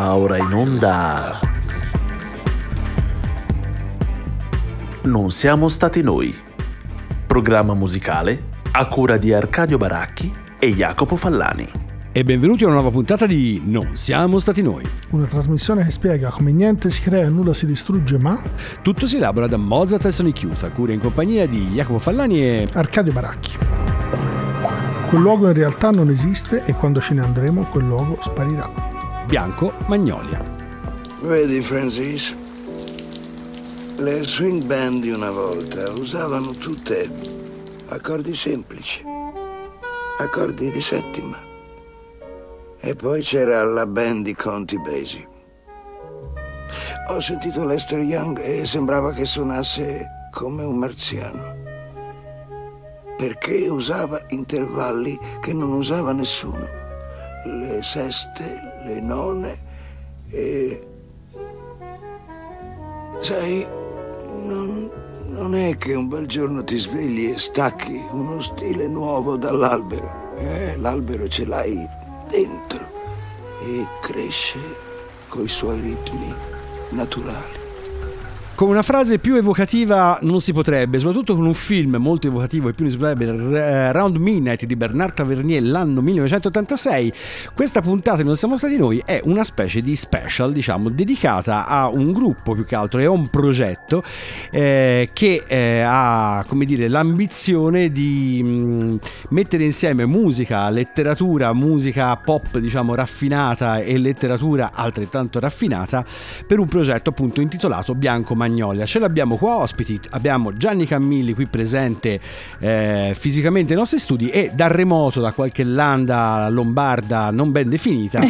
Va ora in onda. Non siamo stati noi. Programma musicale a cura di Arcadio Baracchi e Jacopo Fallani. E benvenuti a una nuova puntata di Non siamo stati noi. Una trasmissione che spiega come niente si crea e nulla si distrugge, ma Tutto si elabora da Mozart e Sonic Youth, a cura in compagnia di Jacopo Fallani e... Arcadio Baracchi. Quel luogo in realtà non esiste e quando ce ne andremo quel luogo sparirà. Bianco Magnolia. Vedi, Francis, le swing band di una volta usavano tutte accordi semplici, accordi di settima. E poi c'era la band di Conti Basie. Ho sentito Lester Young e sembrava che suonasse come un marziano. Perché usava intervalli che non usava nessuno. Le seste, le none e... Sai, non, non è che un bel giorno ti svegli e stacchi uno stile nuovo dall'albero. Eh, l'albero ce l'hai dentro e cresce coi suoi ritmi naturali. Con una frase più evocativa non si potrebbe, soprattutto con un film molto evocativo e più non si potrebbe, R- Round Midnight di Bernard Tavernier l'anno 1986. Questa puntata Non siamo stati noi è una specie di special, diciamo, dedicata a un gruppo più che altro e a un progetto eh, che eh, ha, come dire, l'ambizione di mh, mettere insieme musica, letteratura, musica pop, diciamo, raffinata e letteratura altrettanto raffinata per un progetto appunto intitolato Bianco Magnolia. Ce l'abbiamo qua ospiti, abbiamo Gianni Cammilli qui presente eh, fisicamente nei nostri studi e dal remoto, da qualche landa lombarda non ben definita,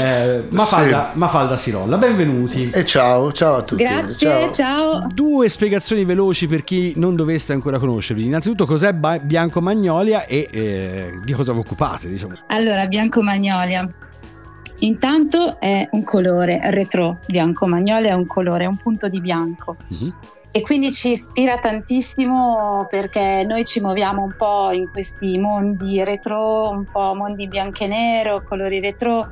eh, Mafalda, Mafalda Sirolla. Benvenuti. E ciao, ciao a tutti. Grazie, ciao. Due spiegazioni veloci per chi non dovesse ancora conoscervi. Innanzitutto cos'è Bianco Magnolia e eh, di cosa vi occupate, diciamo. Allora, bianco magnolia. Intanto è un colore retro, bianco magnolia è un colore, è un punto di bianco. Mhm. E quindi ci ispira tantissimo perché noi ci muoviamo un po' in questi mondi retro, un po' mondi bianco e nero, colori retro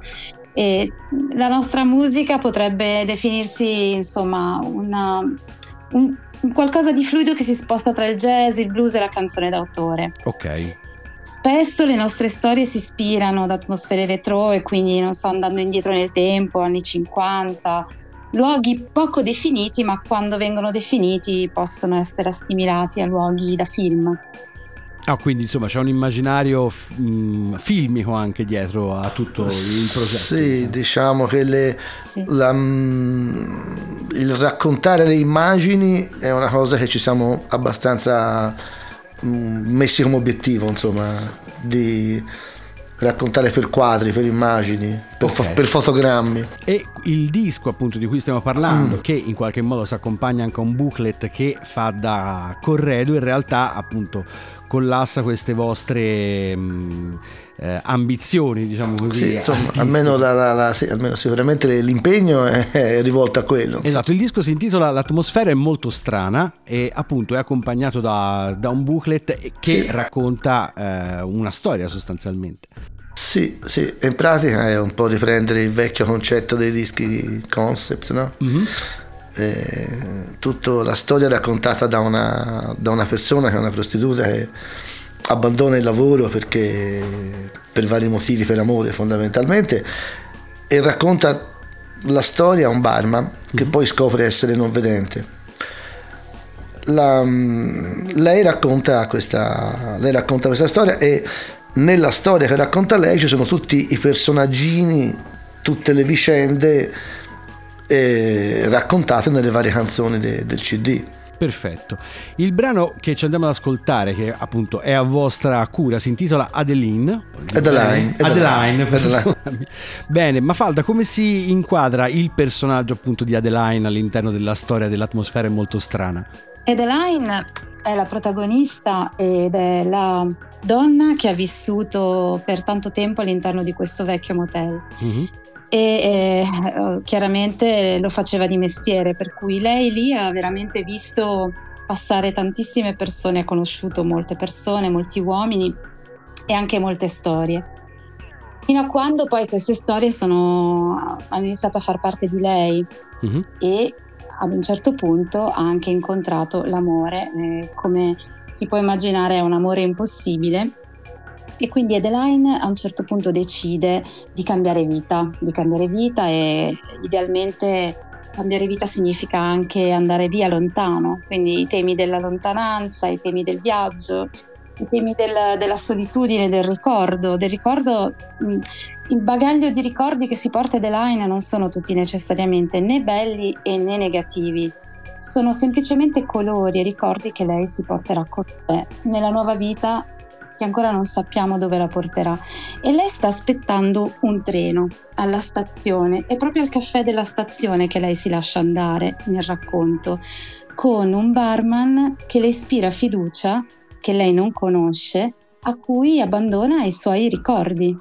e la nostra musica potrebbe definirsi insomma una, un, un qualcosa di fluido che si sposta tra il jazz, il blues e la canzone d'autore. Ok. Spesso le nostre storie si ispirano ad atmosfere retro e quindi, non so, andando indietro nel tempo, anni 50, luoghi poco definiti, ma quando vengono definiti possono essere assimilati a luoghi da film. Ah, quindi insomma c'è un immaginario f- mh, filmico anche dietro a tutto il progetto. Sì, diciamo che le- Sì. la- mm, il raccontare le immagini è una cosa che ci siamo abbastanza mm, messi come obiettivo, insomma, di raccontare per quadri, per immagini, per, fo- Ok. per fotogrammi. E il disco appunto di cui stiamo parlando, Mm. che in qualche modo si accompagna anche a un booklet che fa da corredo, in realtà appunto collassa queste vostre mh, eh, ambizioni, diciamo così. Sì, insomma, almeno, la- la- la- sì, almeno sicuramente l'impegno è, è rivolto a quello. Esatto, il disco si intitola L'atmosfera è molto strana e appunto è accompagnato da, da un booklet che Sì. racconta eh, una storia sostanzialmente. Sì, sì, in pratica è un po' riprendere il vecchio concetto dei dischi concept, no? Mhm. Eh, tutta la storia raccontata da una, da una persona che è una prostituta che abbandona il lavoro perché per vari motivi, per amore fondamentalmente, e racconta la storia a un barman che poi scopre essere non vedente. La- mm, lei, racconta questa, lei racconta questa storia e nella storia che racconta lei ci sono tutti i personaggini, tutte le vicende eh, raccontate nelle varie canzoni de- del CD. Perfetto. Il brano che ci andiamo ad ascoltare, che appunto è a vostra cura, si intitola Adeline. Adeline, Adeline. Adeline. perdonami. Bene, ma Falda, come si inquadra il personaggio appunto di Adeline all'interno della storia dell'atmosfera è molto strana? Adeline è la protagonista ed è la donna che ha vissuto per tanto tempo all'interno di questo vecchio motel. Mhm. E eh, chiaramente lo faceva di mestiere, per cui lei lì ha veramente visto passare tantissime persone, ha conosciuto molte persone, molti uomini e anche molte storie. fino a quando poi queste storie sono, hanno iniziato a far parte di lei Mhm. e ad un certo punto ha anche incontrato l'amore, eh, come si può immaginare è un amore impossibile e quindi Adeline a un certo punto decide di cambiare vita, di cambiare vita e idealmente cambiare vita significa anche andare via lontano, quindi i temi della lontananza, i temi del viaggio, i temi del- della solitudine, del ricordo, del ricordo, mh, il bagaglio di ricordi che si porta Adeline non sono tutti necessariamente né belli né negativi, sono semplicemente colori e ricordi che lei si porterà con sé. Nella nuova vita che ancora non sappiamo dove la porterà. E lei sta aspettando un treno alla stazione, è proprio al caffè della stazione che lei si lascia andare nel racconto, con un barman che le ispira fiducia, che lei non conosce, a cui abbandona i suoi ricordi,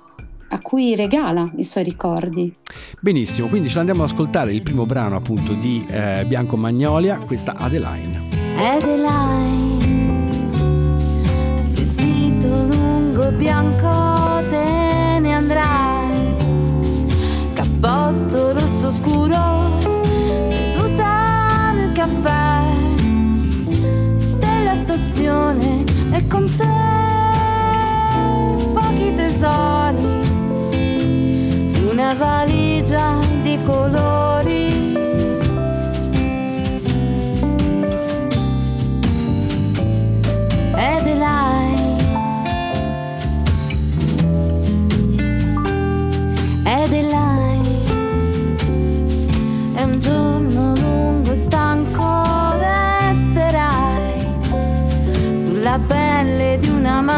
a cui regala i suoi ricordi. Benissimo, quindi ce l'andiamo ad ascoltare il primo brano appunto di eh, Bianco Magnolia, questa Adeline. Adeline, bianco te ne andrai, cappotto rosso scuro, seduta al caffè. Della stazione e con te pochi tesori, una valigia di colori.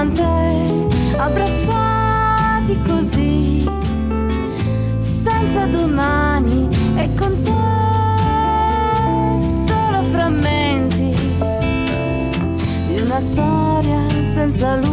Di un amante Abbracciati così Senza domani e con te Solo frammenti di una storia senza lui.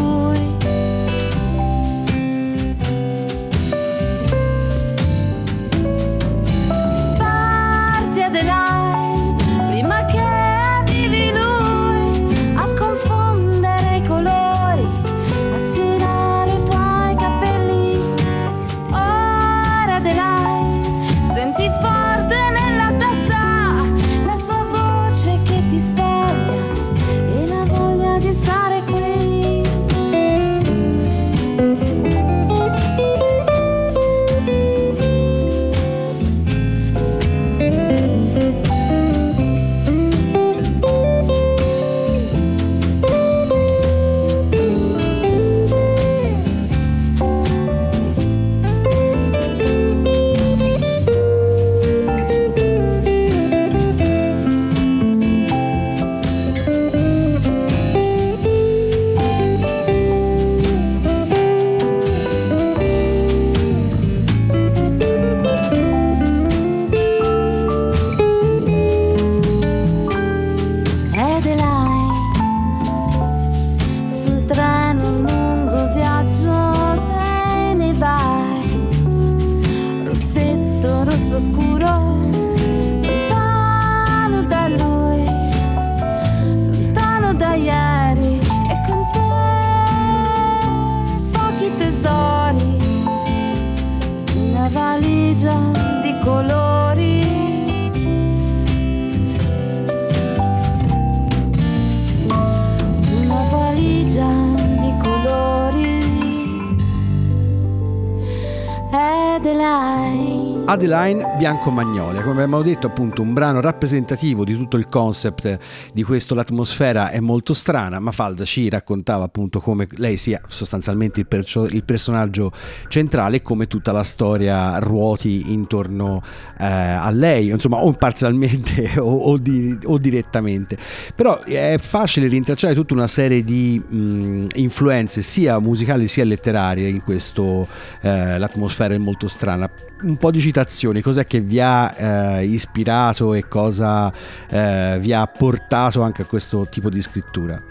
Adeline Adeline Bianco Magnolia, come abbiamo detto appunto un brano rappresentativo di tutto il concept di questo, l'atmosfera è molto strana, ma Falda ci raccontava appunto come lei sia sostanzialmente il, percio- il personaggio centrale e come tutta la storia ruoti intorno eh, a lei, insomma o parzialmente o, o di- o direttamente. Però è facile rintracciare tutta una serie di mh, influenze sia musicali sia letterarie in questo, eh, l'atmosfera è molto strana. Un po' di citazioni, cos'è che vi ha eh, ispirato e cosa eh, vi ha portato anche a questo tipo di scrittura?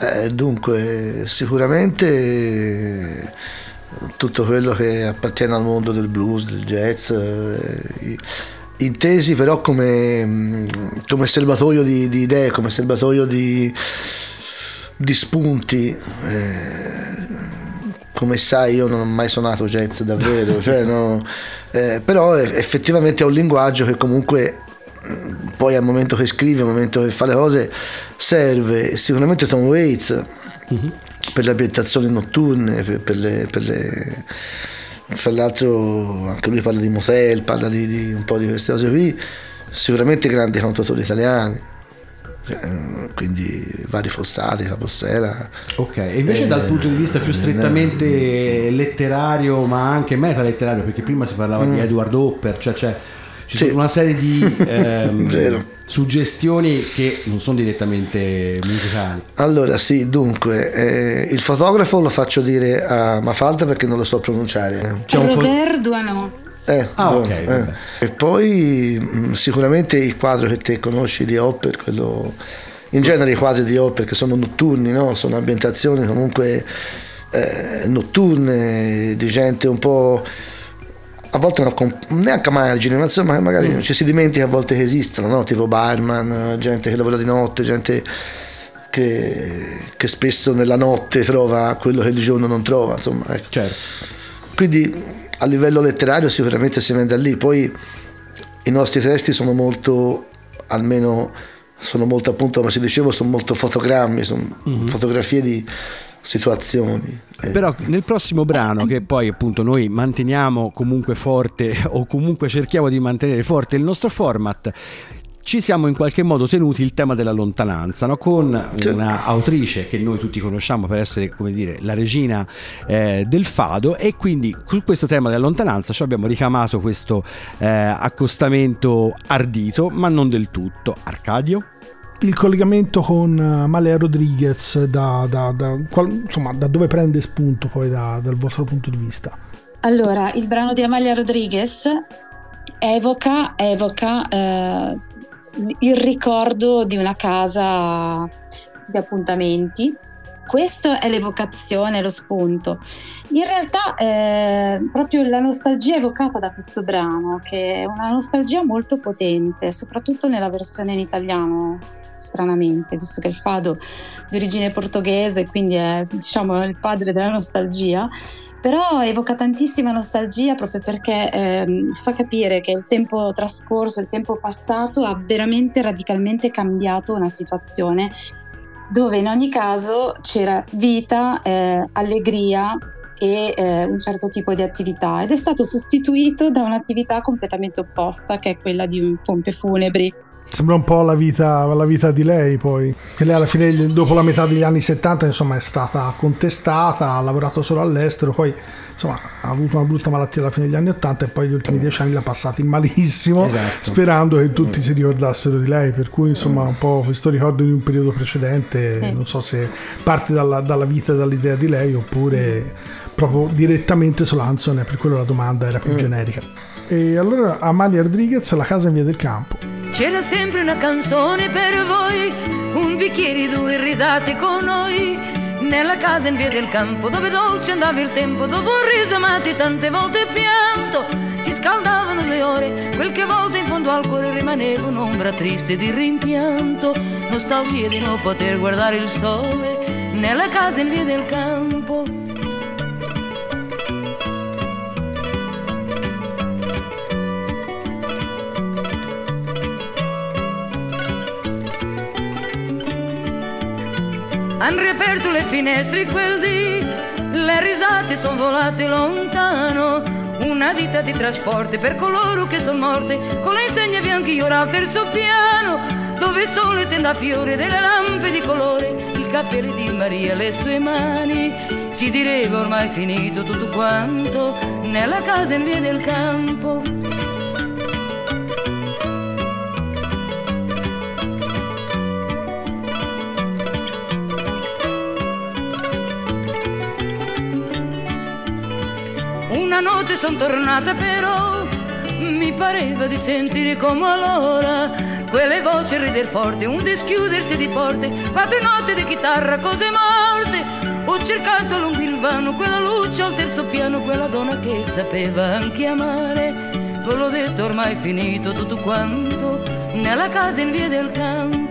Eh, dunque, sicuramente eh, tutto quello che appartiene al mondo del blues, del jazz, eh, intesi però come, mm, come serbatoio di, di idee, come serbatoio di, di spunti, eh, come sai io non ho mai suonato jazz davvero, cioè, no, eh, però effettivamente è un linguaggio che comunque mm, poi al momento che scrive, al momento che fa le cose, serve sicuramente Tom Waits mm-hmm. per le ambientazioni notturne, per, per, le, per, le, fra l'altro anche lui parla di motel, parla di, di un po' di queste cose qui, sicuramente grandi cantautori italiani. Cioè, quindi vari fossati, Capossela. Ok, e invece eh, dal punto di vista più strettamente eh, letterario, ma anche metaletterario, perché prima si parlava mm. di Edward Hopper, cioè c'è, ci sì. sono una serie di ehm, suggestioni che non sono direttamente musicali. Allora, sì, dunque, eh, il fotografo lo faccio dire a Mafalda perché non lo so pronunciare. C'è Robert fo- Duano. Eh, ah, okay, eh. E poi mh, sicuramente il quadro che te conosci di Hopper, quello... in genere i quadri di Hopper che sono notturni, no? sono ambientazioni comunque eh, notturne, di gente un po' a volte non comp- neanche a margine, ma insomma magari mm. ci si dimentica a volte che esistono, no? tipo barman, gente che lavora di notte, gente che, che, spesso nella notte trova quello che di giorno non trova, insomma. Ecco. Certo. Quindi a livello letterario sicuramente si vende lì, poi i nostri testi sono molto, almeno sono molto appunto come si dicevo, sono molto fotogrammi, sono mm-hmm. fotografie di situazioni. Eh. Però nel prossimo brano, che poi appunto noi manteniamo comunque forte o comunque cerchiamo di mantenere forte il nostro format, ci siamo in qualche modo tenuti il tema della lontananza, no? con una autrice che noi tutti conosciamo per essere, come dire, la regina eh, del fado e quindi su questo tema della lontananza ci abbiamo ricamato questo eh, accostamento ardito, ma non del tutto. Arcadio? il collegamento con Amalia Rodriguez da, da, da, insomma, da dove prende spunto poi dal vostro punto di vista? Allora, il brano di Amalia Rodriguez evoca, evoca eh, il ricordo di una casa di appuntamenti. Questo è l'evocazione, lo spunto. In realtà eh, proprio la nostalgia evocata da questo brano, che è una nostalgia molto potente, soprattutto nella versione in italiano, stranamente, visto che il fado di origine portoghese, quindi è diciamo il padre della nostalgia, però evoca tantissima nostalgia proprio perché ehm, fa capire che il tempo trascorso, il tempo passato ha veramente radicalmente cambiato una situazione dove in ogni caso c'era vita, eh, allegria e eh, un certo tipo di attività ed è stato sostituito da un'attività completamente opposta che è quella di pompe funebri Sembra un po' la vita, la vita, di lei poi, che lei alla fine dopo la metà degli anni 70 insomma è stata contestata, ha lavorato solo all'estero, poi insomma ha avuto una brutta malattia alla fine degli anni 80 e poi gli ultimi dieci anni li ha passati malissimo, esatto. sperando che tutti si ricordassero di lei, per cui insomma un po' questo ricordo di un periodo precedente, sì. non so se parte dalla, dalla vita e dall'idea di lei oppure proprio direttamente sull'Anson, per quello la domanda era più mm. generica. E allora Amalia Rodriguez, La casa in via del campo. C'era sempre una canzone per voi, un bicchiere, due risate con noi. Nella casa in via del campo, dove dolce andava il tempo, dopo risamati tante volte pianto, si scaldavano le ore, quel che volte in fondo al cuore rimaneva un'ombra triste di rimpianto, nostalgia di non poter guardare il sole, nella casa in via del campo. Han riaperto le finestre quel dì, le risate sono volate lontano. Una ditta di trasporti per coloro che sono morti, con le insegne bianche io al terzo piano, dove tende a fiore delle lampe di colore, il cappello di Maria, le sue mani. Si direva ormai finito tutto quanto, nella casa in via del campo Una notte sono tornata però mi pareva di sentire come allora quelle voci rider forte, un dischiudersi di porte, quattro notti di chitarra, cose morte. Ho cercato lungo il vano quella luce al terzo piano, quella donna che sapeva anche amare. Ve l'ho detto ormai finito tutto quanto, nella casa in via del campo.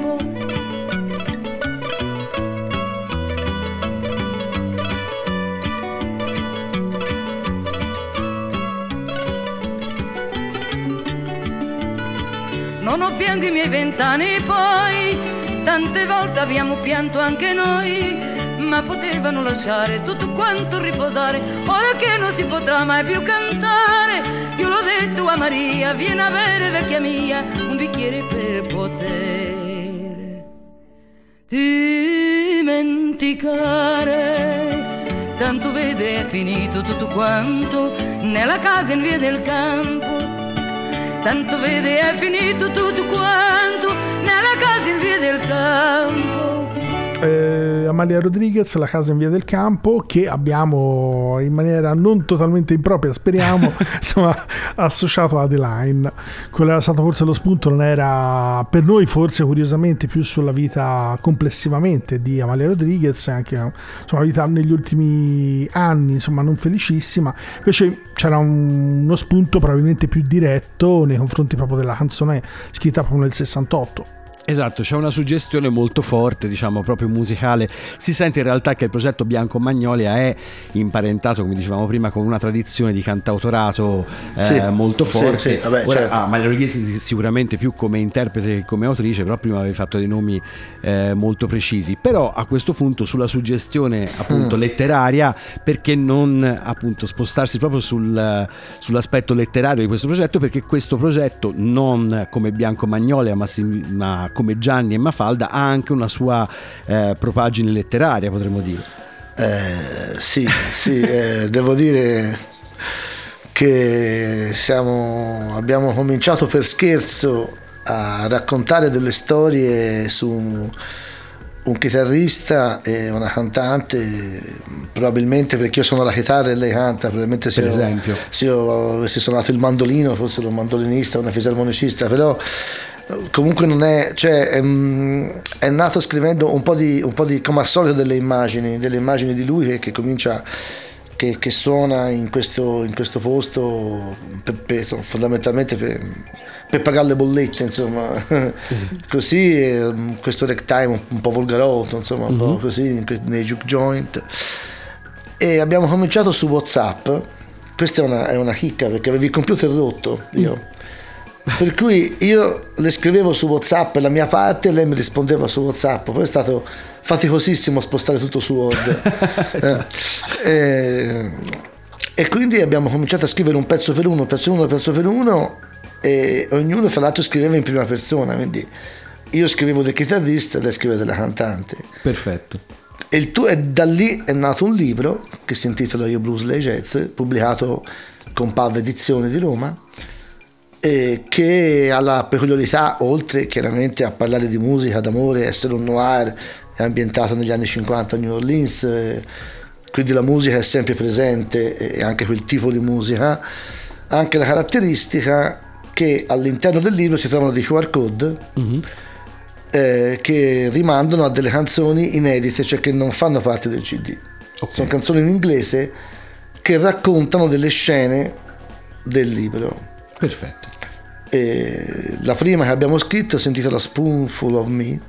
Sono pianti i miei vent'anni poi, tante volte abbiamo pianto anche noi, ma potevano lasciare tutto quanto riposare, ora che non si potrà mai più cantare, io l'ho detto a Maria, vieni a bere vecchia mia, un bicchiere per poter dimenticare. Tanto vede è finito tutto quanto nella casa in via del campo. Tanto vede è finito tutto quanto nella casa in via del campo eh, Amalia Rodriguez, La casa in via del campo, che abbiamo in maniera non totalmente impropria, speriamo, insomma, associato a Adeline. Quello era stato forse lo spunto, non era per noi forse curiosamente più sulla vita complessivamente di Amalia Rodriguez, anche insomma, vita negli ultimi anni, insomma, non felicissima. Invece c'era un, uno spunto probabilmente più diretto nei confronti proprio della canzone scritta proprio nel 68. Esatto, c'è una suggestione molto forte, diciamo proprio musicale. Si sente in realtà che il progetto Bianco Magnolia è imparentato, come dicevamo prima, con una tradizione di cantautorato eh, sì, molto forte. Sì, sì, vabbè, Ora, certo. ah, Maria Rodriguez sicuramente più come interprete che come autrice, però prima avevi fatto dei nomi eh, molto precisi. Però a questo punto sulla suggestione appunto mm. letteraria, perché non appunto spostarsi proprio sul, sull'aspetto letterario di questo progetto? Perché questo progetto non come Bianco Magnolia, ma, ma come Gianni e Mafalda ha anche una sua eh, propagine letteraria, potremmo dire. Eh, sì, sì eh, devo dire che siamo, abbiamo cominciato per scherzo a raccontare delle storie su un chitarrista e una cantante, probabilmente perché io sono la chitarra e lei canta, probabilmente se, per esempio. se io avessi suonato il mandolino forse ero un mandolinista, una fisarmonicista, però comunque non è, cioè, è, è, nato scrivendo un po' di, un po' di, come al solito, delle immagini, delle immagini di lui che, che comincia, che, che, suona in questo, in questo posto per, per, fondamentalmente per, per, pagare le bollette, insomma. così, questo ragtime un po' volgarotto, insomma, un mm-hmm. po' così, nei juke joint. E abbiamo cominciato su Whatsapp, questa è una, è una chicca perché avevi il computer rotto, io. Mm per cui io le scrivevo su Whatsapp la mia parte e lei mi rispondeva su Whatsapp. Poi è stato faticosissimo spostare tutto su Word. eh, e, e, quindi abbiamo cominciato a scrivere un pezzo per uno, pezzo per uno, pezzo per uno e ognuno fra l'altro scriveva in prima persona, quindi io scrivevo del chitarrista e lei scriveva della cantante. Perfetto. E, tuo, e da lì è nato un libro che si intitola Io Blues Lei Jazz, pubblicato con PAV Edizione di Roma eh, che ha la peculiarità, oltre chiaramente a parlare di musica, d'amore, essere un noir, è ambientato negli anni 50 a New Orleans, eh, quindi la musica è sempre presente e anche quel tipo di musica, anche la caratteristica che all'interno del libro si trovano dei QR code mm-hmm. eh, che rimandano a delle canzoni inedite, cioè che non fanno parte del CD. Okay. Sono canzoni in inglese che raccontano delle scene del libro. Perfetto. E la prima che abbiamo scritto si intitola Spoonful of Me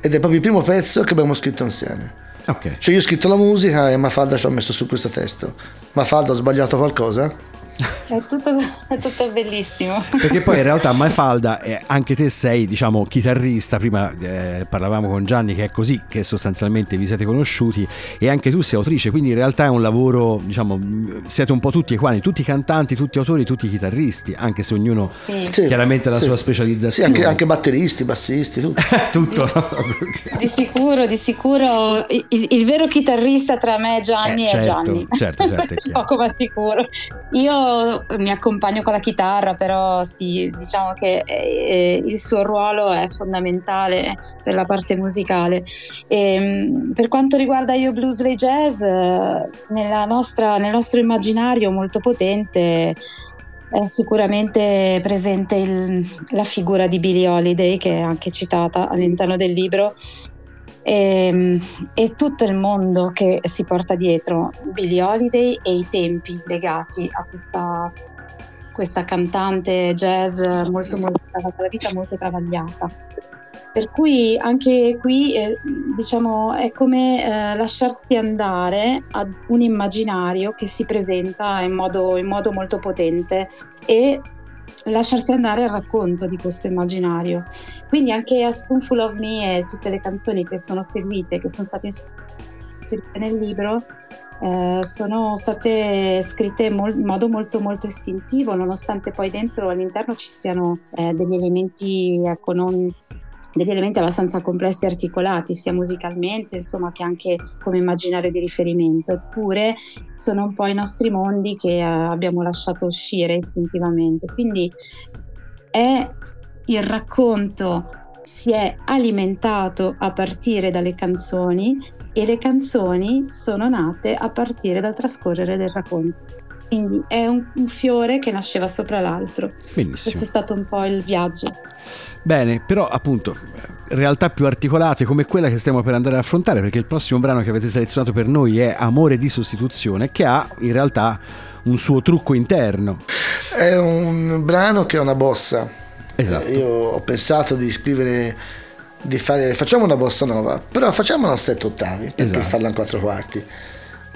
ed è proprio il primo pezzo che abbiamo scritto insieme. Okay. Cioè io ho scritto la musica e Mafalda ci ha messo su questo testo. Mafalda ho sbagliato qualcosa? È tutto, è tutto, bellissimo. Perché poi in realtà Mafalda, eh, anche te sei diciamo chitarrista, prima eh, parlavamo con Gianni che è così che sostanzialmente vi siete conosciuti e anche tu sei autrice, quindi in realtà è un lavoro, diciamo, siete un po' tutti uguali, tutti cantanti, tutti autori, tutti chitarristi, anche se ognuno sì. chiaramente ha la sì. sua specializzazione. Sì, anche, anche batteristi, bassisti, tutto. tutto di, no? di, sicuro, di sicuro il, il, vero chitarrista tra me e Gianni eh, certo, è Gianni. Certo, certo, Questo è poco ma sicuro. Io mi accompagno con la chitarra, però sì, diciamo che eh, il suo ruolo è fondamentale per la parte musicale. E, ehm, per quanto riguarda Io Blues Lay Jazz, nostra, nel nostro immaginario molto potente è sicuramente presente il, la figura di Billie Holiday, che è anche citata all'interno del libro, e, ehm, e, tutto il mondo che si porta dietro Billie Holiday e i tempi legati a questa, questa cantante jazz molto, molto la vita molto travagliata. Per cui anche qui eh, diciamo è come eh, lasciarsi andare ad un immaginario che si presenta in modo, in modo molto potente e lasciarsi andare al racconto di questo immaginario. Quindi anche a Spoonful of Me e tutte le canzoni che sono seguite, che sono state scritte nel libro, eh, sono state scritte in mol- modo molto molto istintivo, nonostante poi dentro all'interno ci siano eh, degli elementi ecco, non, degli elementi abbastanza complessi e articolati, sia musicalmente, insomma, che anche come immaginario di riferimento. Eppure sono un po' i nostri mondi che eh, abbiamo lasciato uscire istintivamente. Quindi è il racconto si è alimentato a partire dalle canzoni e le canzoni sono nate a partire dal trascorrere del racconto. Quindi è un, un fiore che nasceva sopra l'altro. Benissimo. Questo è stato un po' il viaggio. Bene, però appunto realtà più articolate come quella che stiamo per andare ad affrontare perché il prossimo brano che avete selezionato per noi è Amore di sostituzione che ha in realtà un suo trucco interno. È un brano che è una bossa. Esatto. Io ho pensato di scrivere di fare facciamo una bossa nova, però facciamola a 7 ottavi perché Esatto. farla in 4 quarti.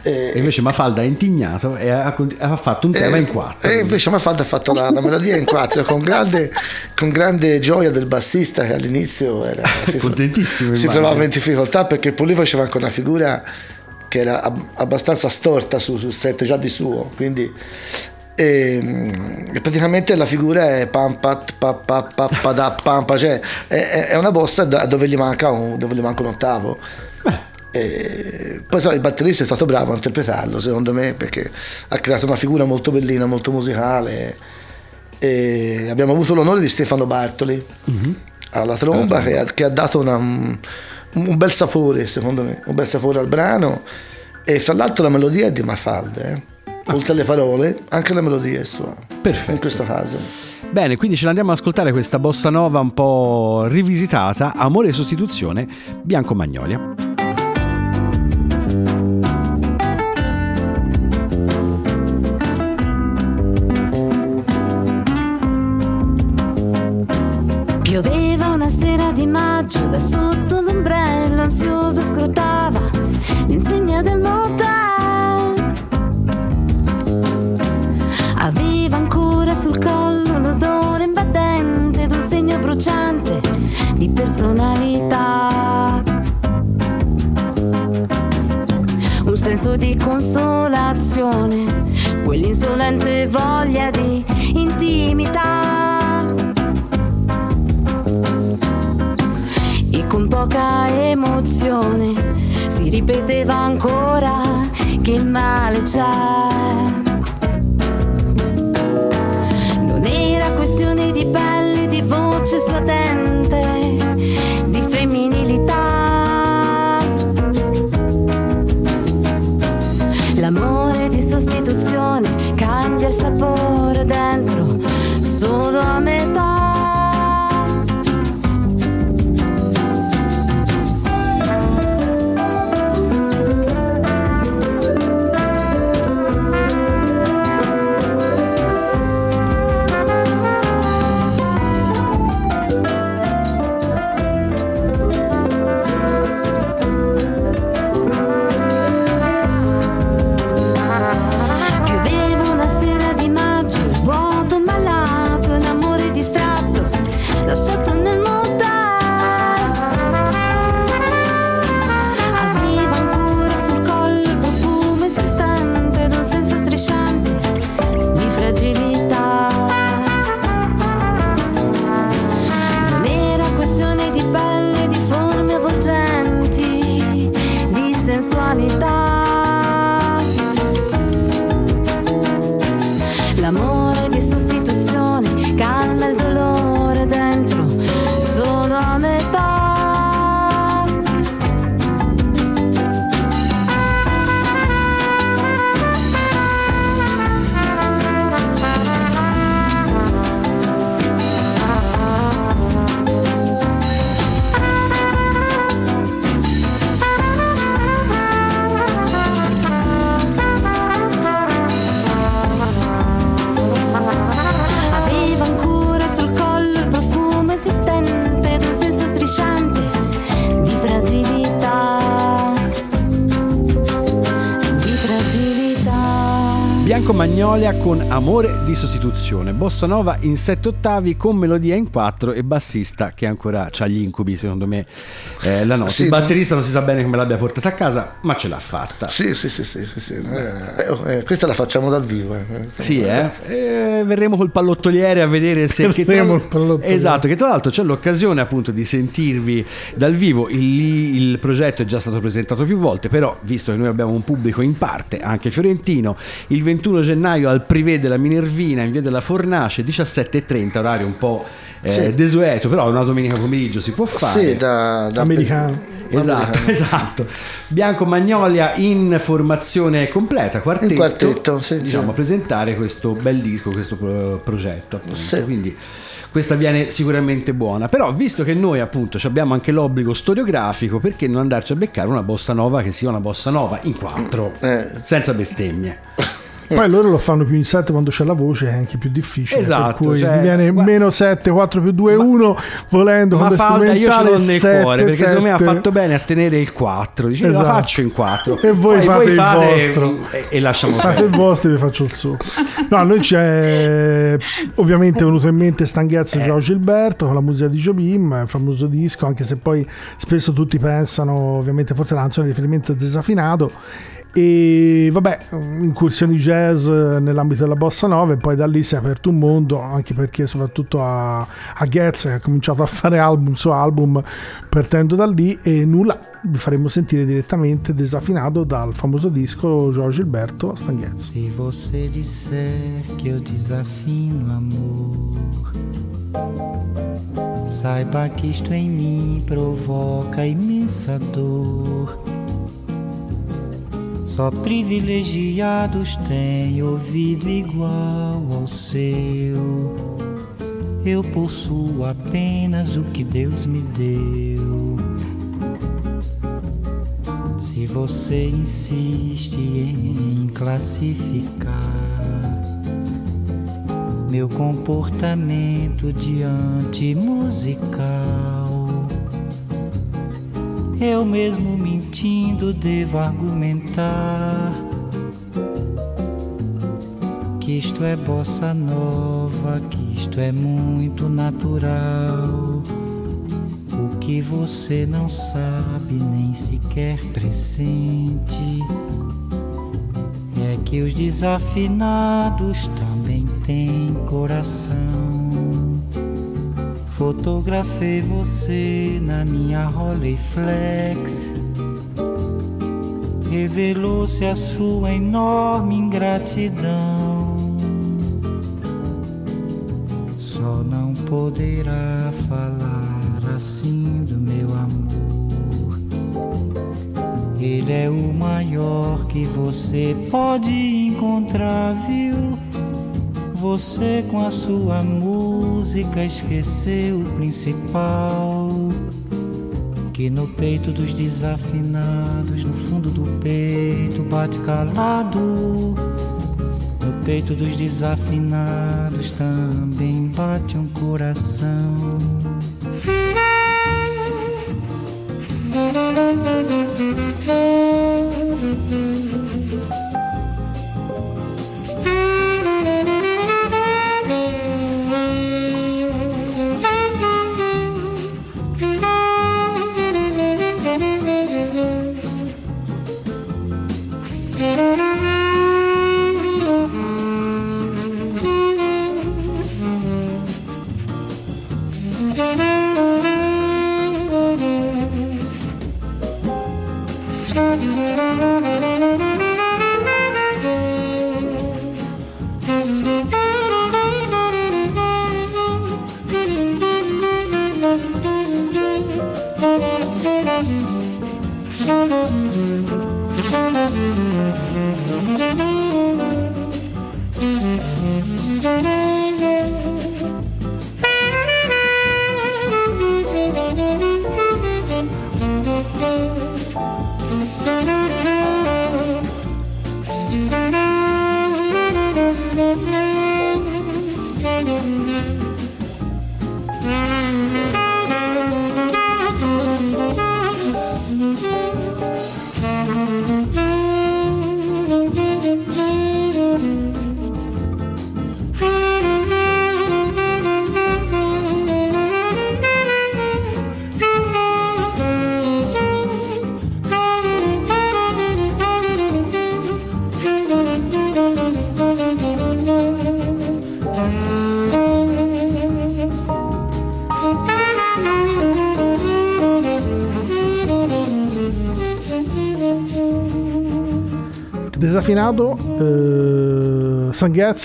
E, E invece Mafalda è intignato e ha, ha fatto un tema in quattro. E invece Mafalda ha fatto la, la melodia in quattro con grande, con grande gioia del bassista che all'inizio era, si, Contentissimo, si immagino. trovava in difficoltà perché poi lui faceva anche una figura che era ab- abbastanza storta su- sul set già di suo, quindi e, e praticamente la figura è pam pat pa pa pa pa da pam pa, cioè è, è- una bossa dove gli manca un, dove gli manca un ottavo. E poi sai, il batterista è stato bravo a interpretarlo, secondo me, perché ha creato una figura molto bellina, molto musicale. E abbiamo avuto l'onore di Stefano Bartoli alla tromba che ha, che ha dato una- un, un bel sapore, secondo me, un bel sapore al brano. E fra l'altro la melodia è di Mafalda, eh. oltre alle parole, anche la melodia è sua. Perfetto. In questo caso. Bene, quindi ce l'andiamo ad ascoltare questa bossa nova un po' rivisitata, Amore e sostituzione, Bianco Magnolia. Di maggio da sotto l'ombrello ansioso scrutava l'insegna del motel. Aveva ancora sul collo l'odore invadente d'un segno bruciante di personalità. Un senso di consolazione, quell'insolente voglia di intimità. Poca emozione si ripeteva ancora che male c'è. Non era questione di pelle, Magnolia con Amore di sostituzione, bossa nova in sette ottavi con melodia in quattro e bassista che ancora ha gli incubi secondo me eh, la notte. Sì, Il batterista non si sa bene come l'abbia portata a casa, ma ce l'ha fatta. Sì, sì, sì, sì, sì, sì. Eh, oh, eh, questa la facciamo dal vivo. eh. Sì, eh? Eh, verremo col pallottoliere a vedere se che tra- Verremo il pallottoliere. Esatto, che tra l'altro c'è l'occasione appunto di sentirvi dal vivo. Il, il progetto è già stato presentato più volte, però visto che noi abbiamo un pubblico in parte anche fiorentino, il 21 gennaio al privé della Minervina in via della Fornace 17:30, orario un po' eh, Sì. desueto, però una domenica pomeriggio si può fare. Sì, da, da Americano. Esatto, esatto. Bianco Magnolia in formazione completa, quartetto, In quartetto, sì, diciamo, sì. a presentare questo bel disco, questo pro- progetto. Appunto. Sì. Quindi questa viene sicuramente buona. Però, visto che noi appunto ci abbiamo anche l'obbligo storiografico, perché non andarci a beccare una bossa nova che sia una bossa nova in quattro, Eh. senza bestemmie? Poi loro lo fanno più in 7 quando c'è la voce, è anche più difficile. Esatto, Per cui cioè, viene gua- meno 7, 4 più 2, 1, volendo Ma Falda, io ce l'ho nel sette, cuore perché secondo me ha fatto bene a tenere il 4. Dice, Esatto. la faccio in 4 E voi fate il vostro. e, e lasciamo Fate perdere. il vostro e vi faccio il suo. No, noi c'è ovviamente è venuto in mente Stanghezzo Eh. e Gio Gilberto con la musica di Jobim, il famoso disco, anche se poi spesso tutti pensano, ovviamente forse la canzone di riferimento è desafinato. E vabbè, incursioni jazz nell'ambito della bossa nova e poi da lì si è aperto un mondo, anche perché soprattutto a, a Getz ha cominciato a fare album su album partendo da lì e nulla, vi faremo sentire direttamente desafinato dal famoso disco Gio Gilberto Stanghezzo. Se você disser que eu desafino amor, saiba que isto em mim provoca imensa dor. Só privilegiados têm ouvido igual ao seu. Eu possuo apenas o que Deus me deu. Se você insiste em classificar meu comportamento diante musical, eu mesmo mentindo devo argumentar que isto é bossa nova, que isto é muito natural. O que você não sabe nem sequer pressente é que os desafinados também têm coração. Fotografei você na minha Rolleiflex. Revelou-se a sua enorme ingratidão. Só não poderá falar assim do meu amor. Ele é o maior que você pode encontrar, viu? Você com a sua música música esqueceu o principal. Que no peito dos desafinados, no fundo do peito, bate calado. No peito dos desafinados também bate um coração.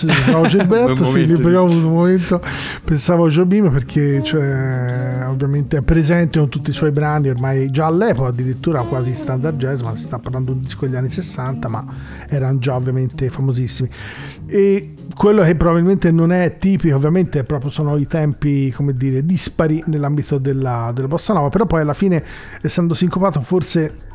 Pensavo a Gilberto sì, avuto un momento pensavo a Jobim perché cioè, ovviamente è presente con tutti i suoi brani ormai già all'epoca addirittura quasi standard jazz ma si sta parlando di un disco degli anni 60 ma erano già ovviamente famosissimi. E quello che probabilmente non è tipico ovviamente proprio sono i tempi come dire dispari nell'ambito della, della bossa nova però poi alla fine essendo sincopato forse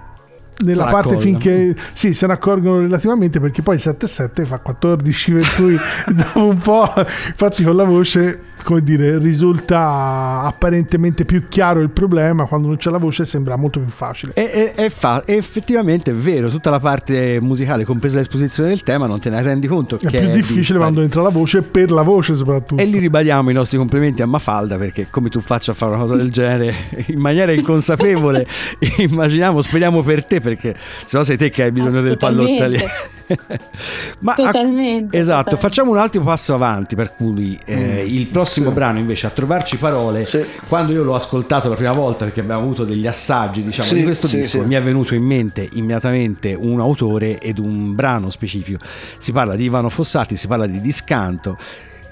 nella parte finché sì se ne accorgono relativamente perché poi 7-7 fa 14 per cui dopo un po' infatti con la voce come dire risulta apparentemente più chiaro il problema quando non c'è la voce sembra molto più facile E, e- e fa- effettivamente è vero, tutta la parte musicale, compresa l'esposizione del tema, non te ne rendi conto è che più difficile dispari. quando entra la voce per la voce soprattutto E lì ribadiamo i nostri complimenti a Mafalda perché come tu faccia a fare una cosa del genere in maniera inconsapevole, immaginiamo, speriamo per te perché sennò sei te che hai bisogno del Totalmente. pallottaliere. Ma a- Totalmente, esatto, totalmente. facciamo un altro passo avanti per cui eh, il prossimo brano invece a trovarci parole, Sì. quando io l'ho ascoltato la prima volta perché abbiamo avuto degli assaggi diciamo Sì, di questo sì, disco, sì. mi è venuto in mente immediatamente un autore ed un brano specifico. Si parla di Ivano Fossati, si parla di Discanto.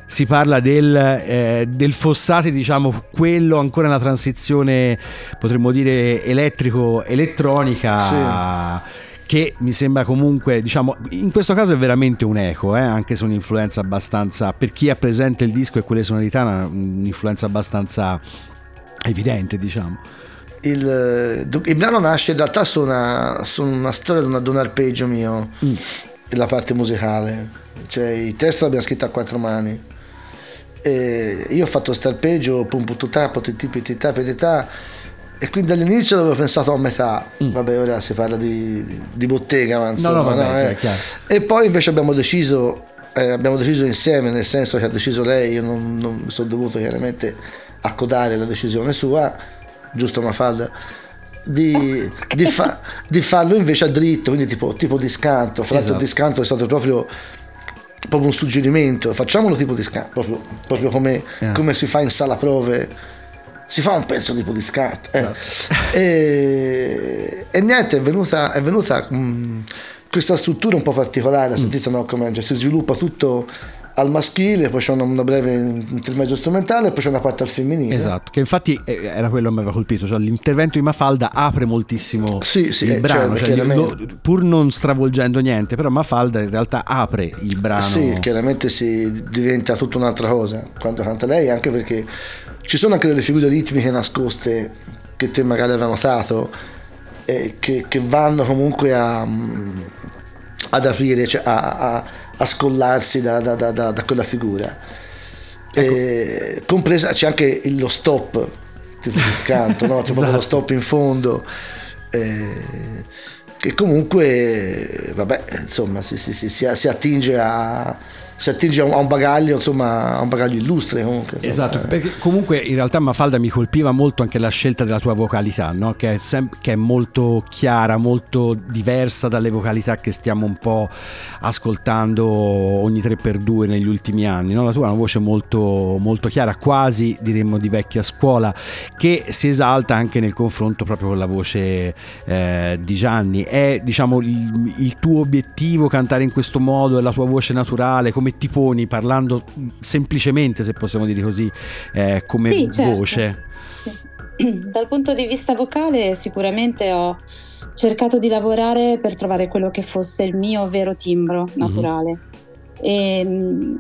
Si parla del, eh, del Fossati, diciamo, quello ancora nella transizione, potremmo dire, elettrico-elettronica, che mi sembra comunque, diciamo, in questo caso è veramente un eco, eh, anche se un'influenza abbastanza, per chi ha presente il disco e quelle sonorità, un'influenza abbastanza evidente, diciamo. Il, il brano nasce in realtà su una, su una storia di, una- di un arpeggio mio, la parte musicale. Cioè, il testo l'abbiamo scritto a quattro mani. E io ho fatto questo arpeggio, pum pututà, potitì, petità, petità. E quindi all'inizio avevo pensato a metà. Vabbè, ora si parla di, di bottega, ma insomma. no, vabbè, no, eh. E poi invece abbiamo deciso, eh, abbiamo deciso insieme, nel senso che ha deciso lei, io non, non mi sono dovuto chiaramente accodare la decisione sua, giusto Mafalda, di, di, fa- di farlo invece a dritto, quindi tipo, tipo di scanto. Fra l'altro Esatto. il discanto è stato proprio, proprio un suggerimento, facciamolo tipo di scanto, proprio, proprio come, Eh. come si fa in sala prove. Si fa un pezzo tipo di scanto. eh. Esatto. E, e niente, è venuta, è venuta mh, questa struttura un po' particolare, Mm. sentite no? Come cioè, si sviluppa tutto al maschile, poi c'è una, una breve intermezzo strumentale e poi c'è una parte al femminile. Esatto, che infatti eh, era quello che mi aveva colpito, cioè l'intervento di Mafalda apre moltissimo Sì, sì, il eh, brano, cioè, cioè, lo- pur non stravolgendo niente, però Mafalda in realtà apre il brano. Sì, chiaramente si diventa tutta un'altra cosa quando canta lei, anche perché ci sono anche delle figure ritmiche nascoste che te magari avrai notato, eh, che, che vanno comunque a, mm, ad aprire, cioè a, a- a scollarsi da, da- da- da- quella figura. E compresa c'è anche lo stop tipo di scanto, no? c'è proprio lo Esatto. stop in fondo. eh, che comunque vabbè insomma si- si- si- si attinge a si attinge a un, bagaglio insomma a un bagaglio illustre comunque insomma. Esatto, perché comunque in realtà Mafalda mi colpiva molto anche la scelta della tua vocalità, no? che, è sem- che è molto chiara, molto diversa dalle vocalità che stiamo un po' ascoltando ogni 3x2 negli ultimi anni. no? La tua è una voce molto, molto chiara, quasi diremmo di vecchia scuola, che si esalta anche nel confronto proprio con la voce eh, di Gianni. È diciamo il, il tuo obiettivo cantare in questo modo, è la tua voce naturale, come ti poni parlando semplicemente, se possiamo dire così, eh, come Sì, certo. voce. Sì. Dal punto di vista vocale sicuramente ho cercato di lavorare per trovare quello che fosse il mio vero timbro naturale. E, mm,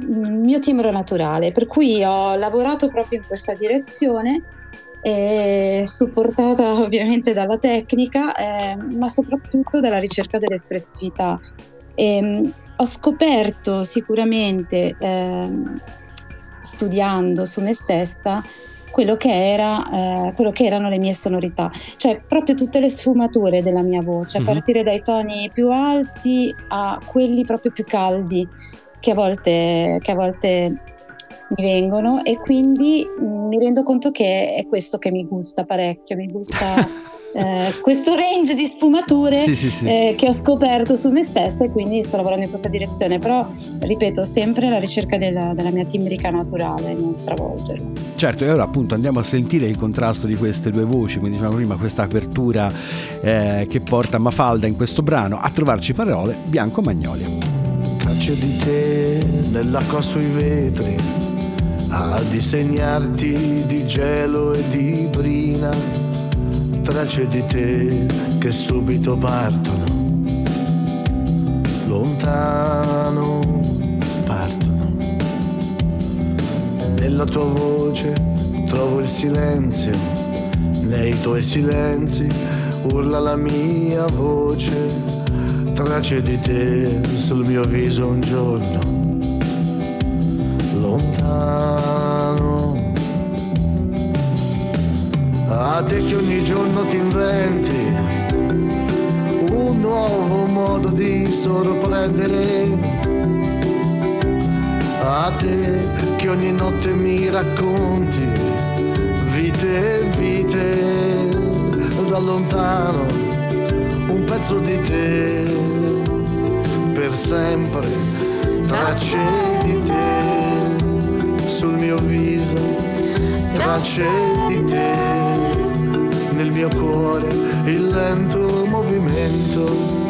il mio timbro naturale, per cui ho lavorato proprio in questa direzione, supportata ovviamente dalla tecnica, eh, ma soprattutto dalla ricerca dell'espressività. E, mm, ho scoperto sicuramente, ehm, studiando su me stessa, quello che, era, eh, quello che erano le mie sonorità, cioè proprio tutte le sfumature della mia voce, Mhm. a partire dai toni più alti a quelli proprio più caldi che a volte, che a volte mi vengono e quindi mm, mi rendo conto che è questo che mi gusta parecchio, mi gusta eh, questo range di sfumature Sì, sì, sì. eh, che ho scoperto su me stessa e quindi sto lavorando in questa direzione. Però, ripeto, sempre alla ricerca della, della mia timbrica naturale, non stravolgerla. Certo, e ora appunto andiamo a sentire il contrasto di queste due voci, come dicevamo prima, questa apertura eh, che porta Mafalda in questo brano a trovarci parole Bianco Magnolia. Tracce di te nell'acqua sui vetri, a disegnarti di gelo e di brina. Tracce di te che subito partono, lontano partono. Nella tua voce trovo il silenzio, nei tuoi silenzi urla la mia voce tracce di te sul mio viso un giorno lontano. A te che ogni giorno ti inventi un nuovo modo di sorprendere. A te che ogni notte mi racconti vite e vite da lontano un pezzo di te per sempre, tracce di sul mio viso, tracce di te nel mio cuore, il lento movimento.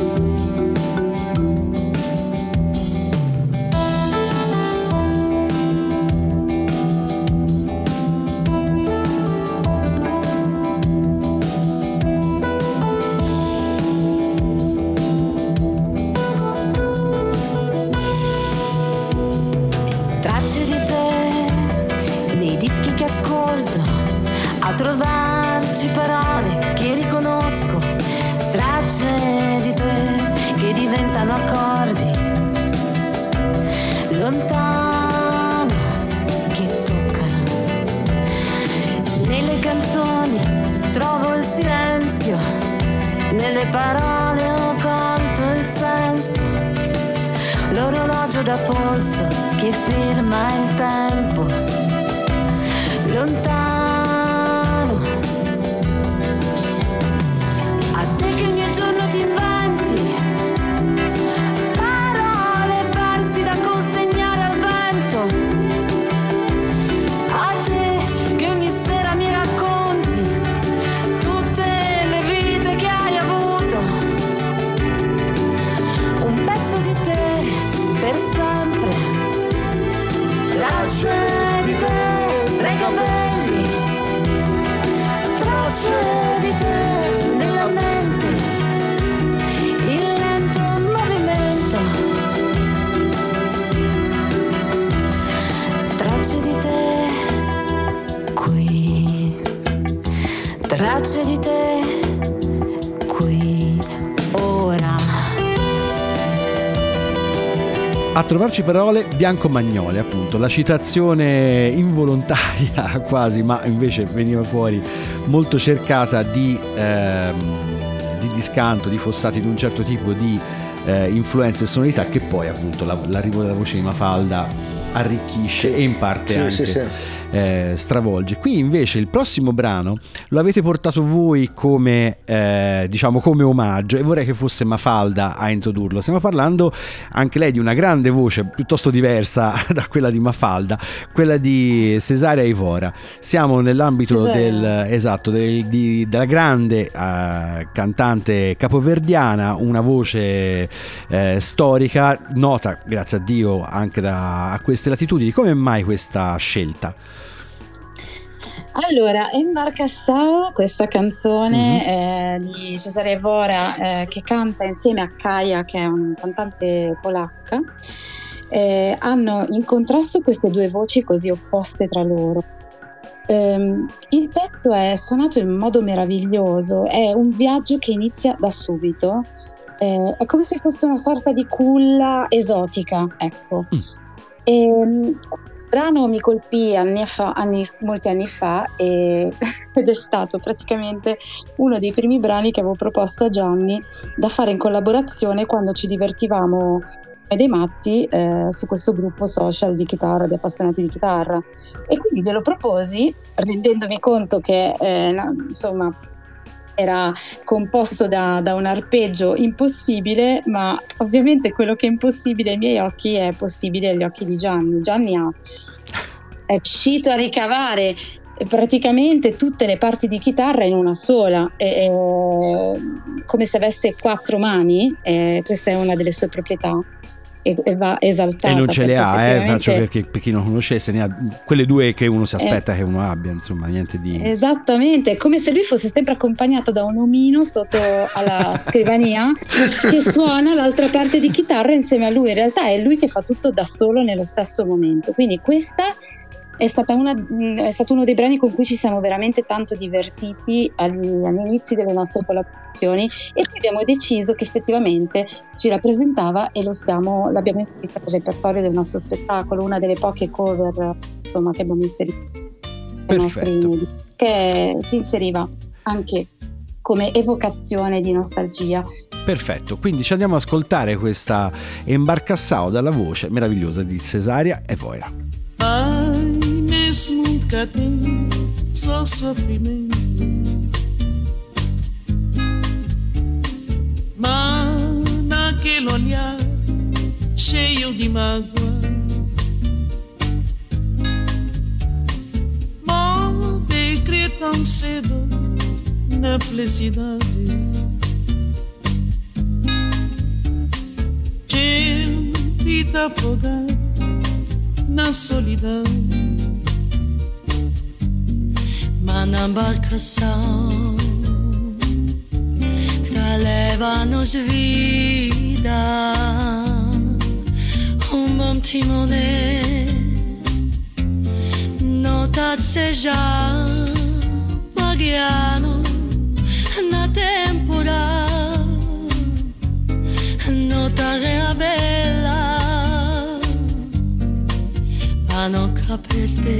Trovarci parole Bianco Magnoli, appunto, la citazione involontaria quasi, ma invece veniva fuori molto cercata di, ehm, di discanto, di fossati di un certo tipo di eh, influenze e sonorità che poi appunto la- l'arrivo della voce di Mafalda arricchisce Sì. e in parte Sì, anche sì. Eh, stravolge. Qui invece il prossimo brano lo avete portato voi come, eh, diciamo, come omaggio e vorrei che fosse Mafalda a introdurlo. Stiamo parlando anche lei di una grande voce piuttosto diversa da quella di Mafalda, quella di Cesaria Ivora. Siamo nell'ambito del, esatto, del- di- della grande eh, cantante capoverdiana, una voce eh, storica, nota grazie a Dio anche da, a queste latitudini. Come mai questa scelta? Allora, Embarcassà, questa canzone eh, di Cesare Evora eh, che canta insieme a Kaja, che è un cantante polacca, eh, hanno in contrasto queste due voci così opposte tra loro. Ehm, il pezzo è suonato in modo meraviglioso, è un viaggio che inizia da subito, eh, è come se fosse una sorta di culla esotica, ecco. Mm. Ehm, il brano mi colpì anni fa- anni- molti anni fa e- ed è stato praticamente uno dei primi brani che avevo proposto a Gianni da fare in collaborazione quando ci divertivamo come dei matti eh, su questo gruppo social di chitarra, di appassionati di chitarra. E quindi glielo proposi rendendomi conto che eh, insomma era composto da, da, un arpeggio impossibile, ma ovviamente quello che è impossibile ai miei occhi è possibile agli occhi di Gianni. Gianni ha, è riuscito a ricavare praticamente tutte le parti di chitarra in una sola, e, e, come se avesse quattro mani, e questa è una delle sue proprietà e, e va esaltata. E non ce le ha, eh, faccio perché per chi non conoscesse, ne ha quelle due che uno si aspetta eh, che uno abbia, insomma, niente di... Esattamente, è come se lui fosse sempre accompagnato da un omino sotto alla scrivania che suona l'altra parte di chitarra insieme a lui, in realtà è lui che fa tutto da solo nello stesso momento, quindi questa è, una, è, stato uno dei brani con cui ci siamo veramente tanto divertiti agli, agli inizi delle nostre collaborazioni e poi abbiamo deciso che effettivamente ci rappresentava e stiamo, l'abbiamo inserito nel repertorio del nostro spettacolo, una delle poche cover insomma, che abbiamo inserito nei nostri che si inseriva anche come evocazione di nostalgia. Perfetto, quindi ci andiamo ad ascoltare questa Embarcassao dalla voce meravigliosa di Cesaria e Voira. Ai, nesse mundo cá tem só sofrimento. Mas naquele olhar cheio de mágoa, pode crer tão cedo na felicidade. Gente tá afogado na solidão. αναμπάρκασαν τα λέβανος βίδα un bon timone notat se già pagano na tempora notare a bella pano caperte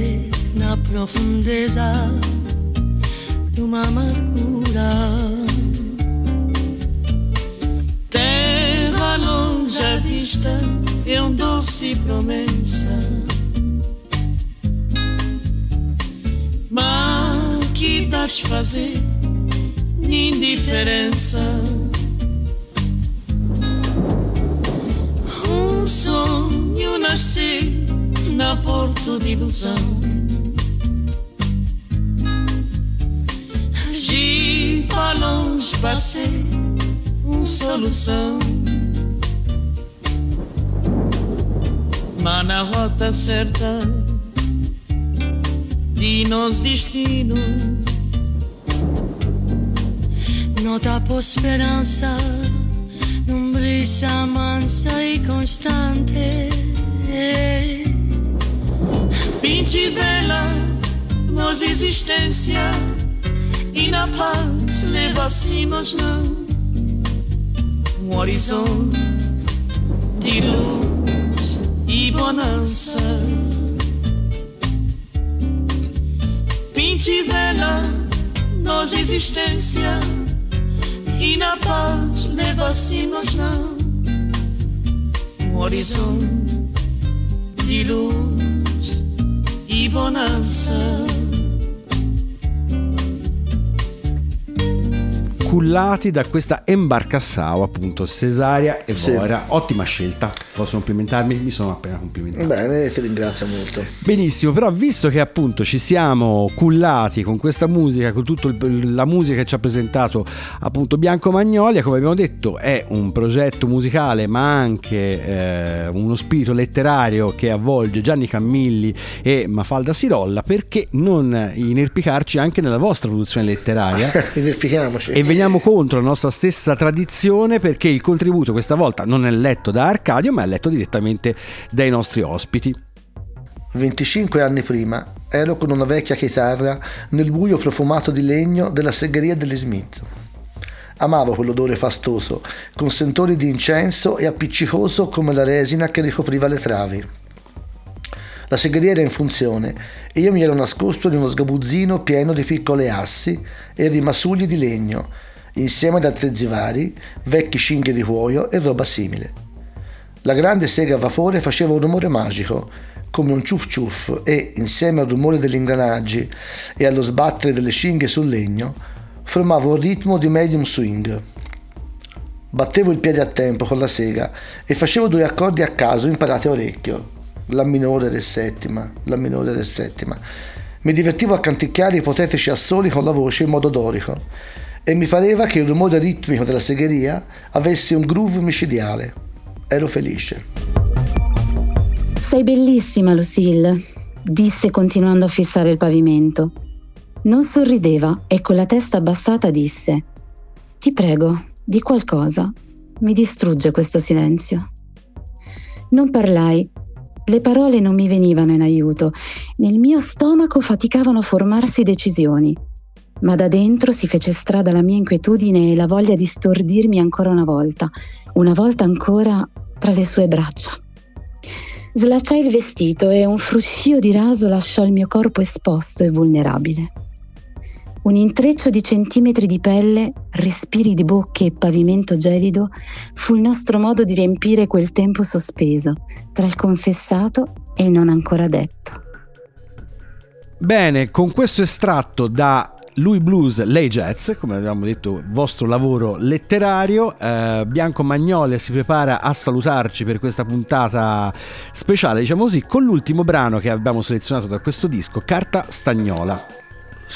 na profundezza profondezza di un'amargura. Terra longe à vista é um doce promessa. Mas que das fazer indiferença? Um sonho nascer na porto de ilusão. Longe para ser uma solução. Mas na rota certa de nosso destino. Nota por esperança, num brisa mansa e constante. Pinci dela, nossa existência e na paz leva-se-nos não um horizonte de luz e bonança. Pinci vela, nossa existência e na paz leva-se-nos não um horizonte de luz di bonanza. Cullati da questa Embarcassao, appunto Cesaria e Voira. Sì. Ottima scelta, posso complimentarmi? Mi sono appena complimentato. Bene, ti ringrazio molto. Benissimo, però visto che appunto ci siamo cullati con questa musica, con tutta la musica che ci ha presentato appunto Bianco Magnolia, come abbiamo detto è un progetto musicale ma anche eh, uno spirito letterario che avvolge Gianni Cammilli e Mafalda Sirolla, perché non inerpicarci anche nella vostra produzione letteraria? Inerpichiamoci. E veniamo contro la nostra stessa tradizione perché il contributo questa volta non è letto da Arcadio ma è letto direttamente dai nostri ospiti. 25 anni prima ero con una vecchia chitarra nel buio profumato di legno della segheria degli Smith. Amavo quell'odore fastoso, con sentori di incenso e appiccicoso come la resina che ricopriva le travi. La segheria era in funzione e io mi ero nascosto in uno sgabuzzino pieno di piccole assi e rimasugli di legno insieme ad attrezzi vari, vecchi cinghie di cuoio e roba simile. La grande sega a vapore faceva un rumore magico, come un ciuff ciuff e, insieme al rumore degli ingranaggi e allo sbattere delle cinghie sul legno, formavo un ritmo di medium swing. Battevo il piede a tempo con la sega e facevo due accordi a caso imparati a orecchio. La minore del settima, la minore del settima. Mi divertivo a canticchiare ipotetici assoli con la voce in modo dorico e mi pareva che il rumore ritmico della segheria avesse un groove micidiale. Ero felice. Sei bellissima, Lucille, disse continuando a fissare il pavimento. Non sorrideva e con la testa abbassata disse: Ti prego, di qualcosa. Mi distrugge questo silenzio. Non parlai. Le parole non mi venivano in aiuto. Nel mio stomaco faticavano a formarsi decisioni. Ma da dentro si fece strada la mia inquietudine e la voglia di stordirmi ancora una volta, una volta ancora tra le sue braccia. Slacciai il vestito e un fruscio di raso lasciò il mio corpo esposto e vulnerabile. Un intreccio di centimetri di pelle, respiri di bocche e pavimento gelido fu il nostro modo di riempire quel tempo sospeso tra il confessato e il non ancora detto. Bene, con questo estratto da lui Blues, lei Jazz, come abbiamo detto, vostro lavoro letterario. Eh, Bianco Magnolia si prepara a salutarci per questa puntata speciale, diciamo così, con l'ultimo brano che abbiamo selezionato da questo disco, Carta Stagnola.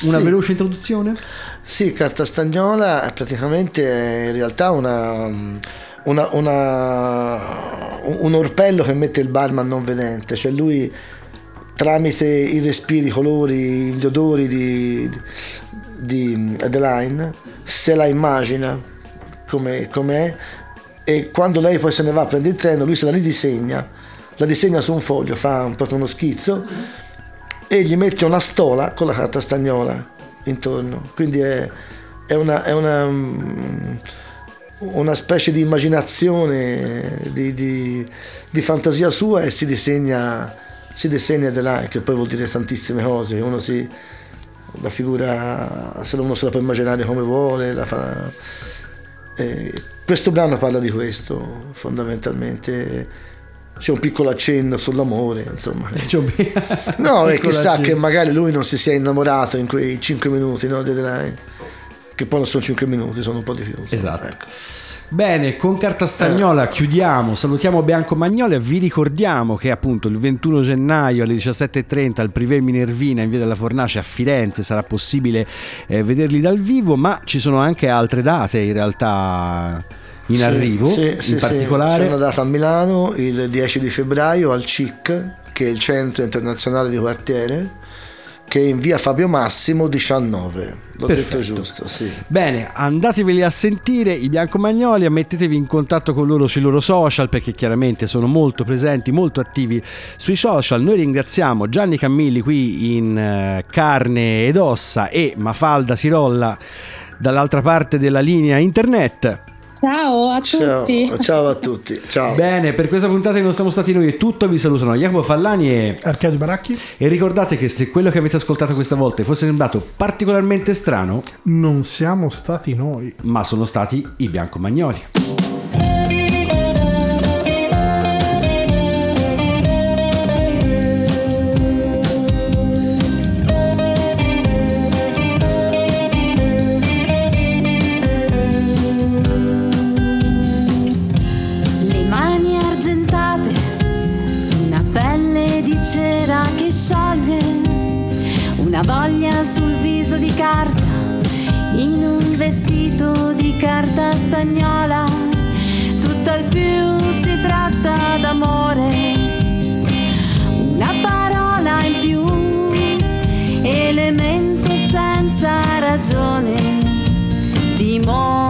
Una Sì. veloce introduzione? Sì, Carta Stagnola è praticamente in realtà una, una- una- un orpello che mette il barman non vedente, cioè lui tramite i respiri, i colori, gli odori di, di Adeline se la immagina come com'è e quando lei poi se ne va a prendere il treno lui se la ridisegna, la disegna su un foglio, fa un- proprio uno schizzo e gli mette una stola con la carta stagnola intorno. Quindi è, è una, è una, mm, una specie di immaginazione, di, di- di fantasia sua e si disegna, si disegna di là, che poi vuol dire tantissime cose. Uno si, la figura, se uno se la può immaginare come vuole. fa- e questo brano parla di questo, fondamentalmente. C'è un piccolo accenno sull'amore, insomma. No, e chissà accenno. che magari lui non si sia innamorato in quei 5 minuti no, di. Che poi non sono 5 minuti, sono un po' di più. insomma, Esatto. ecco. Bene, con Carta Stagnola chiudiamo, salutiamo Bianco Magnolia, vi ricordiamo che appunto il 21 gennaio alle 17.30 al Privé Minervina in via della Fornace a Firenze sarà possibile eh, vederli dal vivo, ma ci sono anche altre date in realtà in Sì, arrivo, sì, in sì, sì. particolare... C'è una data a Milano il 10 di febbraio al CIC, che è il Centro Internazionale di Quartiere, che è in via Fabio Massimo 19. L'ho Perfetto. detto giusto, sì. Bene, andateveli a sentire i Biancomagnoli, mettetevi in contatto con loro sui loro social perché chiaramente sono molto presenti, molto attivi sui social. Noi ringraziamo Gianni Cammilli qui in eh, carne ed ossa e Mafalda Sirolla dall'altra parte della linea internet. Ciao a Ciao, tutti. ciao a tutti. Ciao. Bene, per questa puntata che non siamo stati noi è tutto, vi salutano Jacopo Fallani e Arcadio Baracchi e ricordate che se quello che avete ascoltato questa volta fosse sembrato particolarmente strano, non siamo stati noi. ma sono stati i Biancomagnoli. Carta stagnola, tutt'al più si tratta d'amore, una parola in più, elemento senza ragione, timore.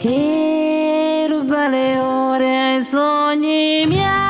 e ruba le ore ai sogni miei.